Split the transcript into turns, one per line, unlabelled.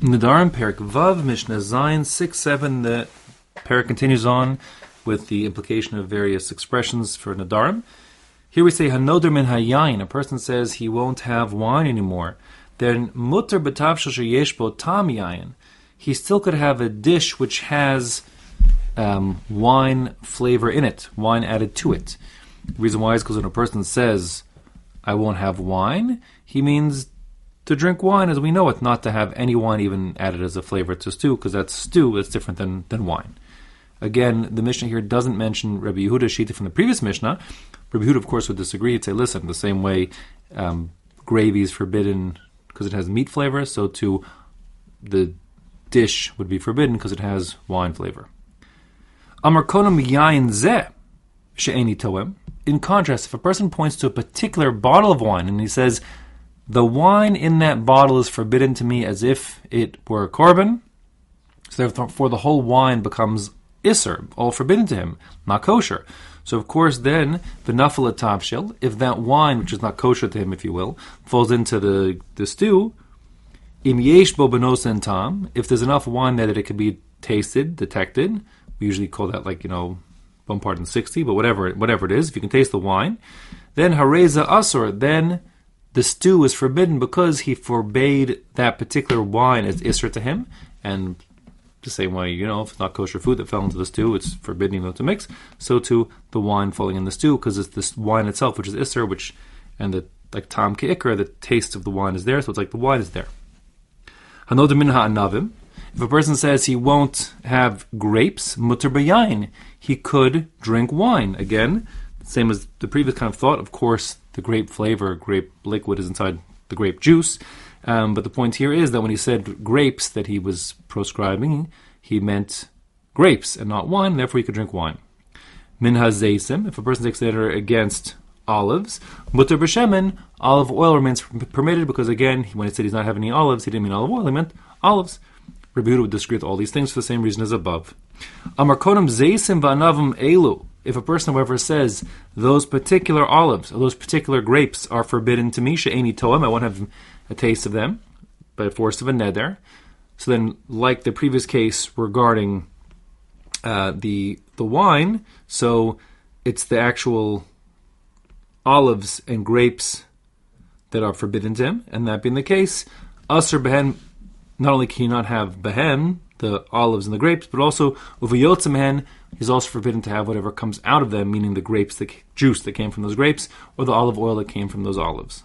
Nedarim Perek Vav Mishnah Zayin six seven. The Perek continues on with the implication of various expressions for Nedarim. Here we say Hanoder min hayayin. A person says he won't have wine anymore. Then mutter b'tavshel sheyeshbo tam yayin. He still could have a dish which has um, wine flavor in it, wine added to it. The reason why is because when a person says, "I won't have wine," he means to drink wine as we know it, not to have any wine even added as a flavor to stew, because that's stew that's different than, than wine. Again, the Mishnah here doesn't mention Rabbi Yehuda Shita from the previous Mishnah. Rabbi Yehuda, of course, would disagree. He'd say, listen, the same way um, gravy is forbidden because it has meat flavor, so too the dish would be forbidden because it has wine flavor. In contrast, if a person points to a particular bottle of wine and he says, the wine in that bottle is forbidden to me as if it were korban. So therefore, the whole wine becomes iser, all forbidden to him, not kosher. So of course, then the nafala tavshil, if that wine, which is not kosher to him, if you will, falls into the the stew, im yesh bo and tam, if there's enough wine that it can be tasted, detected, we usually call that like you know, one part in sixty, but whatever whatever it is, if you can taste the wine, then hareza asur, then the stew is forbidden because he forbade that particular wine as isra to him, and the same way, you know, if it's not kosher food that fell into the stew, it's forbidden know, to mix. So too, the wine falling in the stew, because it's this wine itself, which is isser, which, and the, like tam ke'ikra, the taste of the wine is there, so it's like the wine is there. Hanodah minha anavim. If a person says he won't have grapes, mutter bayain, he could drink wine. Again, same as the previous kind of thought. Of course, the grape flavor, grape liquid is inside the grape juice. Um, but the point here is that when he said grapes that he was proscribing, he meant grapes and not wine, therefore he could drink wine. Min hazeisim, if a person takes later against olives, mutter b'shemen, olive oil remains permitted because again, when he said he's not having any olives, he didn't mean olive oil, he meant olives. Rabbi would disagree with all these things for the same reason as above. Amar konam zeisim v'anavim elu. If a person, however, says those particular olives or those particular grapes are forbidden to me, she'eni toem, I won't have a taste of them by force of a neder. So then, like the previous case regarding uh, the the wine, so it's the actual olives and grapes that are forbidden to him, and that being the case, usher behen. Not only can not have behen, the olives and the grapes, but also uvayotzamen He's also forbidden to have whatever comes out of them, meaning the grapes, the juice that came from those grapes, or the olive oil that came from those olives.